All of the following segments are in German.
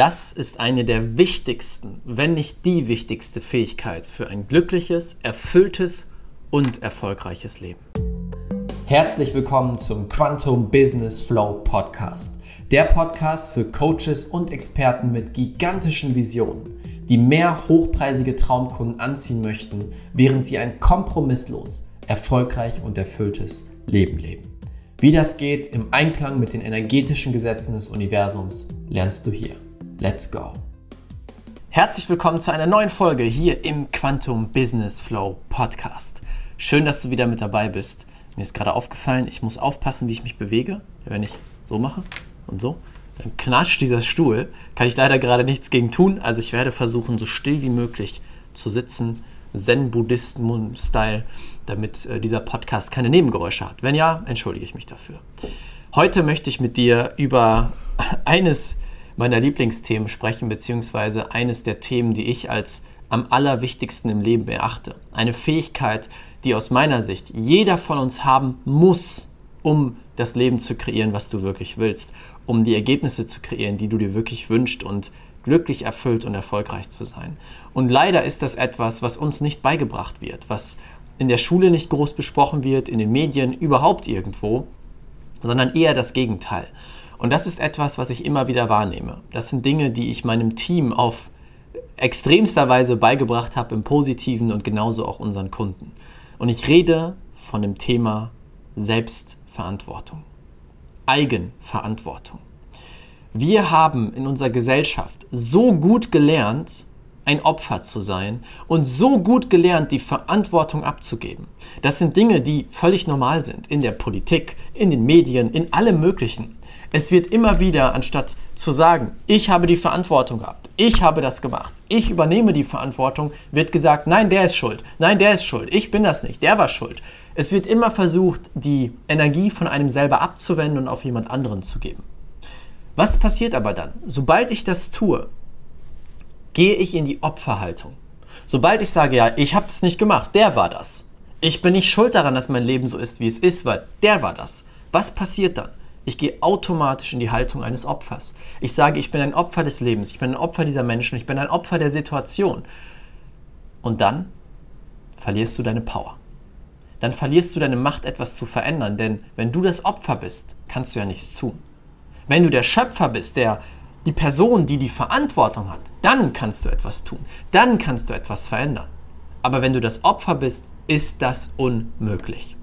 Das ist eine der wichtigsten, wenn nicht die wichtigste Fähigkeit für ein glückliches, erfülltes und erfolgreiches Leben. Herzlich willkommen zum Quantum Business Flow Podcast. Der Podcast für Coaches und Experten mit gigantischen Visionen, die mehr hochpreisige Traumkunden anziehen möchten, während sie ein kompromisslos, erfolgreich und erfülltes Leben leben. Wie das geht im Einklang mit den energetischen Gesetzen des Universums, lernst du hier. Let's go! Herzlich willkommen zu einer neuen Folge hier im Quantum Business Flow Podcast. Schön, dass du wieder mit dabei bist. Mir ist gerade aufgefallen, ich muss aufpassen, wie ich mich bewege. Wenn ich so mache und so, dann knascht dieser Stuhl. Kann ich leider gerade nichts gegen tun. Also ich werde versuchen, so still wie möglich zu sitzen, Zen-Buddhisten-Style, damit äh, dieser Podcast keine Nebengeräusche hat. Wenn ja, entschuldige ich mich dafür. Heute möchte ich mit dir über eines meiner Lieblingsthemen sprechen, beziehungsweise eines der Themen, die ich als am allerwichtigsten im Leben erachte. Eine Fähigkeit, die aus meiner Sicht jeder von uns haben muss, um das Leben zu kreieren, was du wirklich willst, um die Ergebnisse zu kreieren, die du dir wirklich wünschst und glücklich erfüllt und erfolgreich zu sein. Und leider ist das etwas, was uns nicht beigebracht wird, was in der Schule nicht groß besprochen wird, in den Medien, überhaupt irgendwo, sondern eher das Gegenteil. Und das ist etwas, was ich immer wieder wahrnehme. Das sind Dinge, die ich meinem Team auf extremster Weise beigebracht habe im positiven und genauso auch unseren Kunden. Und ich rede von dem Thema Selbstverantwortung, Eigenverantwortung. Wir haben in unserer Gesellschaft so gut gelernt, ein Opfer zu sein und so gut gelernt, die Verantwortung abzugeben. Das sind Dinge, die völlig normal sind in der Politik, in den Medien, in allem Möglichen. Es wird immer wieder, anstatt zu sagen, ich habe die Verantwortung gehabt, ich habe das gemacht, ich übernehme die Verantwortung, wird gesagt, nein, der ist schuld, nein, der ist schuld, ich bin das nicht, der war schuld. Es wird immer versucht, die Energie von einem selber abzuwenden und auf jemand anderen zu geben. Was passiert aber dann? Sobald ich das tue, gehe ich in die Opferhaltung. Sobald ich sage, ja, ich habe es nicht gemacht, der war das. Ich bin nicht schuld daran, dass mein Leben so ist, wie es ist, weil der war das. Was passiert dann? Ich gehe automatisch in die Haltung eines Opfers. Ich sage, ich bin ein Opfer des Lebens, ich bin ein Opfer dieser Menschen, ich bin ein Opfer der Situation. Und dann verlierst du deine Power. Dann verlierst du deine Macht, etwas zu verändern, denn wenn du das Opfer bist, kannst du ja nichts tun. Wenn du der Schöpfer bist, der die Person, die die Verantwortung hat, dann kannst du etwas tun. Dann kannst du etwas verändern. Aber wenn du das Opfer bist, ist das unmöglich.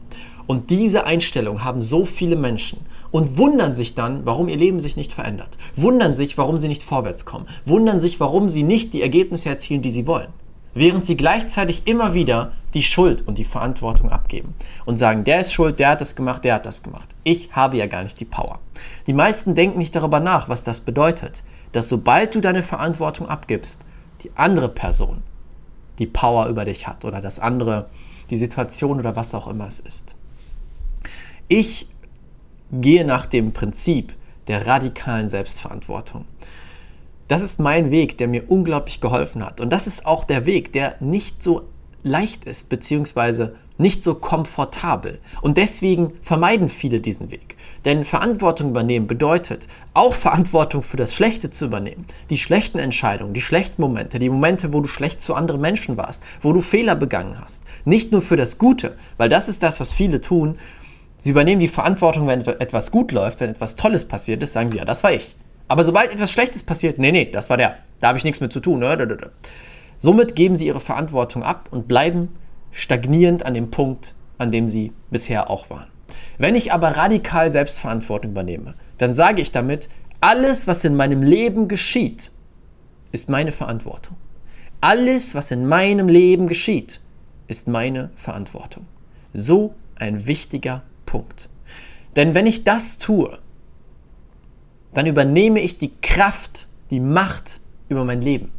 Und diese Einstellung haben so viele Menschen und wundern sich dann, warum ihr Leben sich nicht verändert. Wundern sich, warum sie nicht vorwärts kommen. Wundern sich, warum sie nicht die Ergebnisse erzielen, die sie wollen während sie gleichzeitig immer wieder die Schuld und die Verantwortung abgeben und sagen, der ist schuld, der hat das gemacht, der hat das gemacht. Ich habe ja gar nicht die Power. Die meisten denken nicht darüber nach, was das bedeutet, dass sobald du deine Verantwortung abgibst, die andere Person die Power über dich hat oder das andere, die Situation oder was auch immer es ist. Ich gehe nach dem Prinzip der radikalen Selbstverantwortung. Das ist mein Weg, der mir unglaublich geholfen hat. Und das ist auch der Weg, der nicht so leicht ist, beziehungsweise nicht so komfortabel. Und deswegen vermeiden viele diesen Weg. Denn Verantwortung übernehmen bedeutet, auch Verantwortung für das Schlechte zu übernehmen. Die schlechten Entscheidungen, die schlechten Momente, die Momente, wo du schlecht zu anderen Menschen warst, wo du Fehler begangen hast. Nicht nur für das Gute, weil das ist das, was viele tun. Sie übernehmen die Verantwortung, wenn etwas gut läuft, wenn etwas Tolles passiert ist, sagen sie, ja, das war ich. Aber sobald etwas Schlechtes passiert, nee, nee, das war der. Da habe ich nichts mit zu tun. Ne? Somit geben sie ihre Verantwortung ab und bleiben stagnierend an dem Punkt, an dem sie bisher auch waren. Wenn ich aber radikal Selbstverantwortung übernehme, dann sage ich damit, alles, was in meinem Leben geschieht, ist meine Verantwortung. Alles, was in meinem Leben geschieht, ist meine Verantwortung. So ein wichtiger Punkt. Denn wenn ich das tue, dann übernehme ich die Kraft, die Macht über mein Leben.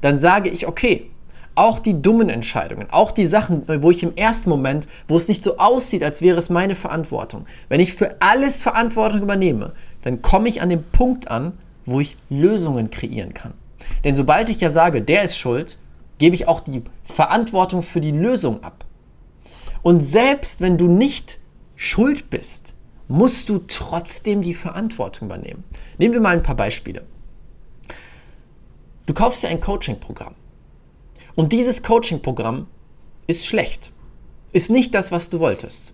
Dann sage ich, okay, auch die dummen Entscheidungen, auch die Sachen, wo ich im ersten Moment, wo es nicht so aussieht, als wäre es meine Verantwortung, wenn ich für alles Verantwortung übernehme, dann komme ich an den Punkt an, wo ich Lösungen kreieren kann. Denn sobald ich ja sage, der ist schuld, gebe ich auch die Verantwortung für die Lösung ab. Und selbst wenn du nicht schuld bist, musst du trotzdem die Verantwortung übernehmen. Nehmen wir mal ein paar Beispiele. Du kaufst dir ein Coaching-Programm. Und dieses Coaching-Programm ist schlecht. Ist nicht das, was du wolltest.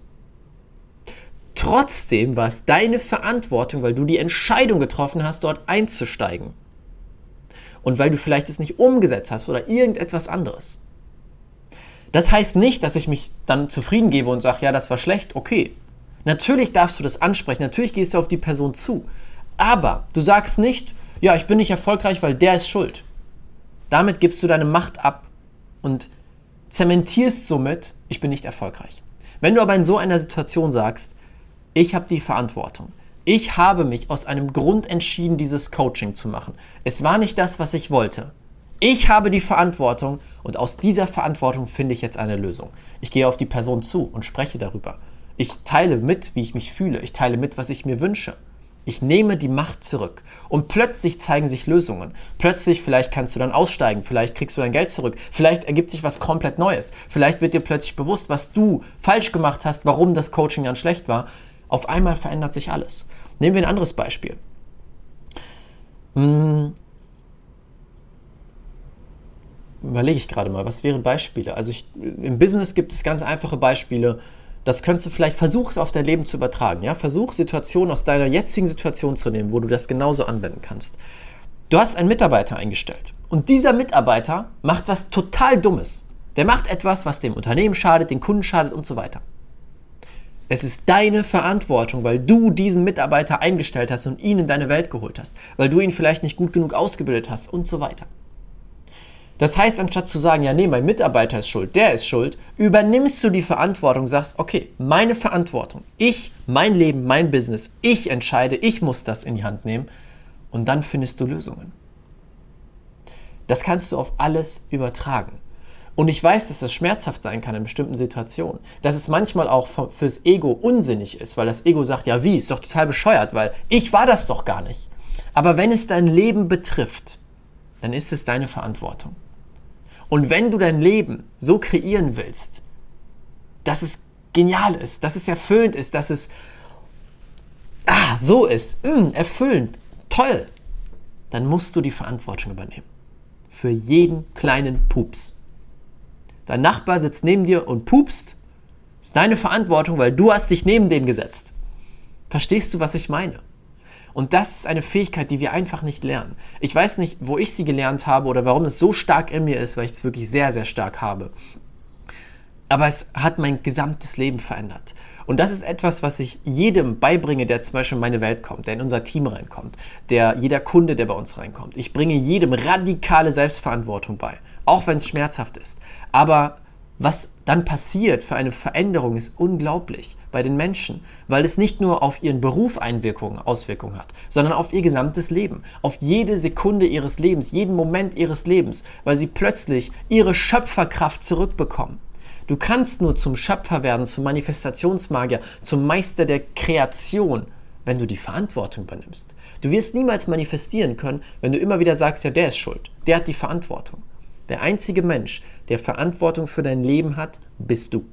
Trotzdem war es deine Verantwortung, weil du die Entscheidung getroffen hast, dort einzusteigen. Und weil du vielleicht es nicht umgesetzt hast oder irgendetwas anderes. Das heißt nicht, dass ich mich dann zufrieden gebe und sage, ja, das war schlecht, okay. Natürlich darfst du das ansprechen, natürlich gehst du auf die Person zu. Aber du sagst nicht, ja, ich bin nicht erfolgreich, weil der ist schuld. Damit gibst du deine Macht ab und zementierst somit, ich bin nicht erfolgreich. Wenn du aber in so einer Situation sagst, ich habe die Verantwortung, ich habe mich aus einem Grund entschieden, dieses Coaching zu machen. Es war nicht das, was ich wollte. Ich habe die Verantwortung und aus dieser Verantwortung finde ich jetzt eine Lösung. Ich gehe auf die Person zu und spreche darüber. Ich teile mit, wie ich mich fühle. Ich teile mit, was ich mir wünsche. Ich nehme die Macht zurück. Und plötzlich zeigen sich Lösungen. Plötzlich, vielleicht kannst du dann aussteigen, vielleicht kriegst du dein Geld zurück, vielleicht ergibt sich was komplett Neues. Vielleicht wird dir plötzlich bewusst, was du falsch gemacht hast, warum das Coaching dann schlecht war. Auf einmal verändert sich alles. Nehmen wir ein anderes Beispiel. Hm. Überlege ich gerade mal, was wären Beispiele? Also ich, im Business gibt es ganz einfache Beispiele das könntest du vielleicht versuchen, auf dein Leben zu übertragen. Ja? Versuch Situationen aus deiner jetzigen Situation zu nehmen, wo du das genauso anwenden kannst. Du hast einen Mitarbeiter eingestellt und dieser Mitarbeiter macht was total Dummes. Der macht etwas, was dem Unternehmen schadet, den Kunden schadet und so weiter. Es ist deine Verantwortung, weil du diesen Mitarbeiter eingestellt hast und ihn in deine Welt geholt hast, weil du ihn vielleicht nicht gut genug ausgebildet hast und so weiter. Das heißt, anstatt zu sagen, ja, nee, mein Mitarbeiter ist schuld, der ist schuld, übernimmst du die Verantwortung, sagst, okay, meine Verantwortung, ich, mein Leben, mein Business, ich entscheide, ich muss das in die Hand nehmen und dann findest du Lösungen. Das kannst du auf alles übertragen. Und ich weiß, dass das schmerzhaft sein kann in bestimmten Situationen. Dass es manchmal auch fürs Ego unsinnig ist, weil das Ego sagt, ja wie, ist doch total bescheuert, weil ich war das doch gar nicht. Aber wenn es dein Leben betrifft, dann ist es deine Verantwortung. Und wenn du dein Leben so kreieren willst, dass es genial ist, dass es erfüllend ist, dass es ah, so ist, mh, mm, erfüllend, toll, dann musst du die Verantwortung übernehmen. Für jeden kleinen Pups. Dein Nachbar sitzt neben dir und pupst, ist deine Verantwortung, weil du hast dich neben den gesetzt. Verstehst du, was ich meine? Und das ist eine Fähigkeit, die wir einfach nicht lernen. Ich weiß nicht, wo ich sie gelernt habe oder warum es so stark in mir ist, weil ich es wirklich sehr, sehr stark habe. Aber es hat mein gesamtes Leben verändert. Und das ist etwas, was ich jedem beibringe, der zum Beispiel in meine Welt kommt, der in unser Team reinkommt, der jeder Kunde, der bei uns reinkommt. Ich bringe jedem radikale Selbstverantwortung bei, auch wenn es schmerzhaft ist. Aber was dann passiert für eine Veränderung ist unglaublich bei den Menschen, weil es nicht nur auf ihren Beruf Einwirkungen, Auswirkungen hat, sondern auf ihr gesamtes Leben, auf jede Sekunde ihres Lebens, jeden Moment ihres Lebens, weil sie plötzlich ihre Schöpferkraft zurückbekommen. Du kannst nur zum Schöpfer werden, zum Manifestationsmagier, zum Meister der Kreation, wenn du die Verantwortung übernimmst. Du wirst niemals manifestieren können, wenn du immer wieder sagst, ja, der ist schuld, der hat die Verantwortung. Der einzige Mensch, der Verantwortung für dein Leben hat, bist du.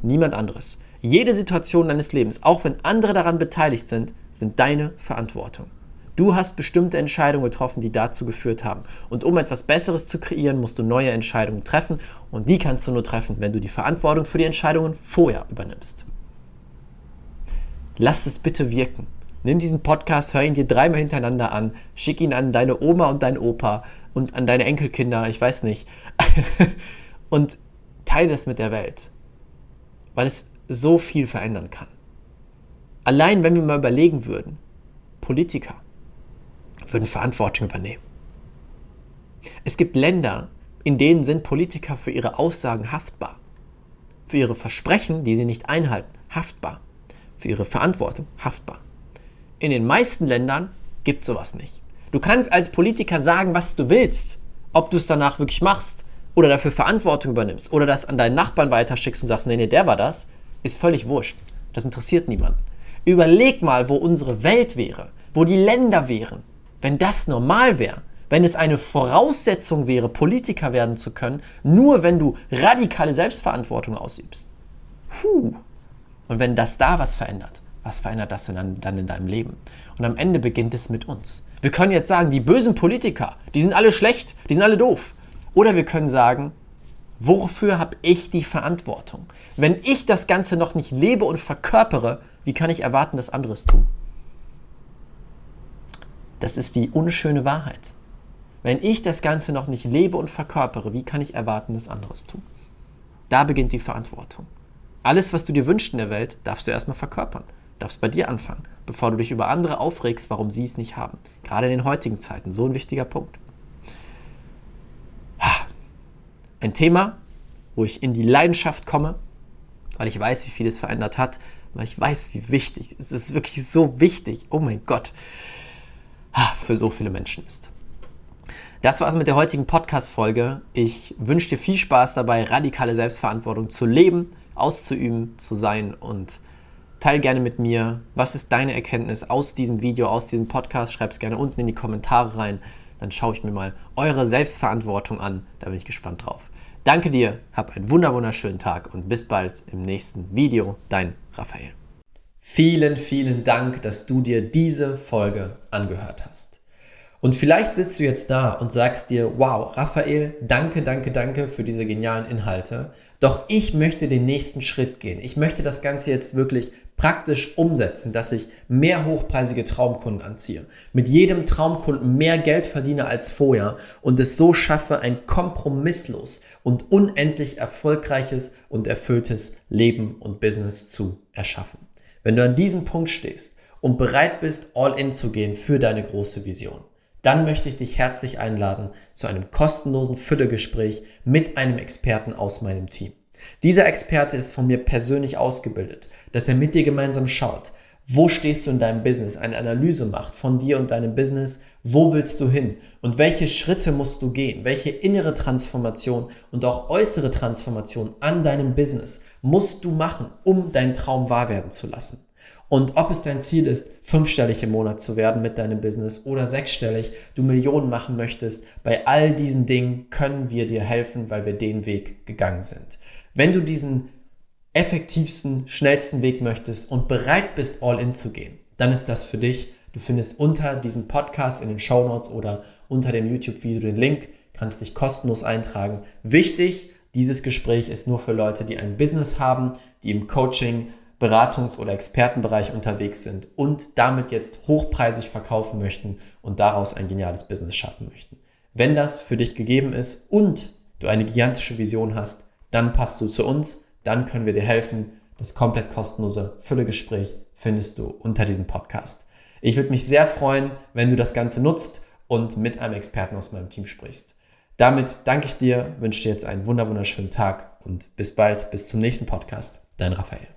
Niemand anderes. Jede Situation deines Lebens, auch wenn andere daran beteiligt sind, sind deine Verantwortung. Du hast bestimmte Entscheidungen getroffen, die dazu geführt haben. Und um etwas Besseres zu kreieren, musst du neue Entscheidungen treffen. Und die kannst du nur treffen, wenn du die Verantwortung für die Entscheidungen vorher übernimmst. Lass es bitte wirken. Nimm diesen Podcast, hör ihn dir dreimal hintereinander an, schick ihn an deine Oma und deinen Opa und an deine Enkelkinder, ich weiß nicht. und teile es mit der Welt, weil es so viel verändern kann. Allein wenn wir mal überlegen würden, Politiker würden Verantwortung übernehmen. Es gibt Länder, in denen sind Politiker für ihre Aussagen haftbar, für ihre Versprechen, die sie nicht einhalten, haftbar, für ihre Verantwortung haftbar. In den meisten Ländern gibt es sowas nicht. Du kannst als Politiker sagen, was du willst. Ob du es danach wirklich machst oder dafür Verantwortung übernimmst oder das an deinen Nachbarn weiterschickst und sagst, nee, nee, der war das, ist völlig wurscht. Das interessiert niemanden. Überleg mal, wo unsere Welt wäre, wo die Länder wären, wenn das normal wäre. Wenn es eine Voraussetzung wäre, Politiker werden zu können, nur wenn du radikale Selbstverantwortung ausübst. Puh. Und wenn das da was verändert, was verändert das denn dann, dann in deinem Leben? Und am Ende beginnt es mit uns. Wir können jetzt sagen, die bösen Politiker, die sind alle schlecht, die sind alle doof. Oder wir können sagen, wofür habe ich die Verantwortung? Wenn ich das Ganze noch nicht lebe und verkörpere, wie kann ich erwarten, dass andere es tun? Das ist die unschöne Wahrheit. Wenn ich das Ganze noch nicht lebe und verkörpere, wie kann ich erwarten, dass andere es tun? Da beginnt die Verantwortung. Alles, was du dir wünschst in der Welt, darfst du erstmal verkörpern. Darfst bei dir anfangen, bevor du dich über andere aufregst, warum sie es nicht haben. Gerade in den heutigen Zeiten, so ein wichtiger Punkt. Ein Thema, wo ich in die Leidenschaft komme, weil ich weiß, wie viel es verändert hat, weil ich weiß, wie wichtig, es ist wirklich so wichtig, oh mein Gott, für so viele Menschen ist. Das war es mit der heutigen Podcast-Folge. Ich wünsche dir viel Spaß dabei, radikale Selbstverantwortung zu leben, auszuüben, zu sein und teile gerne mit mir, was ist deine Erkenntnis aus diesem Video, aus diesem Podcast. Schreib es gerne unten in die Kommentare rein. Dann schaue ich mir mal eure Selbstverantwortung an. Da bin ich gespannt drauf. Danke dir, hab einen wunderschönen Tag und bis bald im nächsten Video. Dein Raphael. Vielen, vielen Dank, dass du dir diese Folge angehört hast. Und vielleicht sitzt du jetzt da und sagst dir, wow, Raphael, danke, danke, danke für diese genialen Inhalte. Doch ich möchte den nächsten Schritt gehen. Ich möchte das Ganze jetzt wirklich praktisch umsetzen, dass ich mehr hochpreisige Traumkunden anziehe, mit jedem Traumkunden mehr Geld verdiene als vorher und es so schaffe, ein kompromisslos und unendlich erfolgreiches und erfülltes Leben und Business zu erschaffen. Wenn du an diesem Punkt stehst und bereit bist, all in zu gehen für deine große Vision, dann möchte ich dich herzlich einladen zu einem kostenlosen Füllegespräch mit einem Experten aus meinem Team. Dieser Experte ist von mir persönlich ausgebildet, dass er mit dir gemeinsam schaut, wo stehst du in deinem Business, eine Analyse macht von dir und deinem Business, wo willst du hin und welche Schritte musst du gehen, welche innere Transformation und auch äußere Transformation an deinem Business musst du machen, um deinen Traum wahr werden zu lassen. Und ob es dein Ziel ist, fünfstellig im Monat zu werden mit deinem Business oder sechsstellig, du Millionen machen möchtest, bei all diesen Dingen können wir dir helfen, weil wir den Weg gegangen sind. Wenn du diesen effektivsten, schnellsten Weg möchtest und bereit bist, all in zu gehen, dann ist das für dich. Du findest unter diesem Podcast in den Show Notes oder unter dem YouTube-Video den Link, kannst dich kostenlos eintragen. Wichtig, dieses Gespräch ist nur für Leute, die ein Business haben, die im Coaching Beratungs- oder Expertenbereich unterwegs sind und damit jetzt hochpreisig verkaufen möchten und daraus ein geniales Business schaffen möchten. Wenn das für dich gegeben ist und du eine gigantische Vision hast, dann passt du zu uns, dann können wir dir helfen. Das komplett kostenlose Füllegespräch findest du unter diesem Podcast. Ich würde mich sehr freuen, wenn du das Ganze nutzt und mit einem Experten aus meinem Team sprichst. Damit danke ich dir, wünsche dir jetzt einen wunderschönen Tag und bis bald, bis zum nächsten Podcast. Dein Raphael.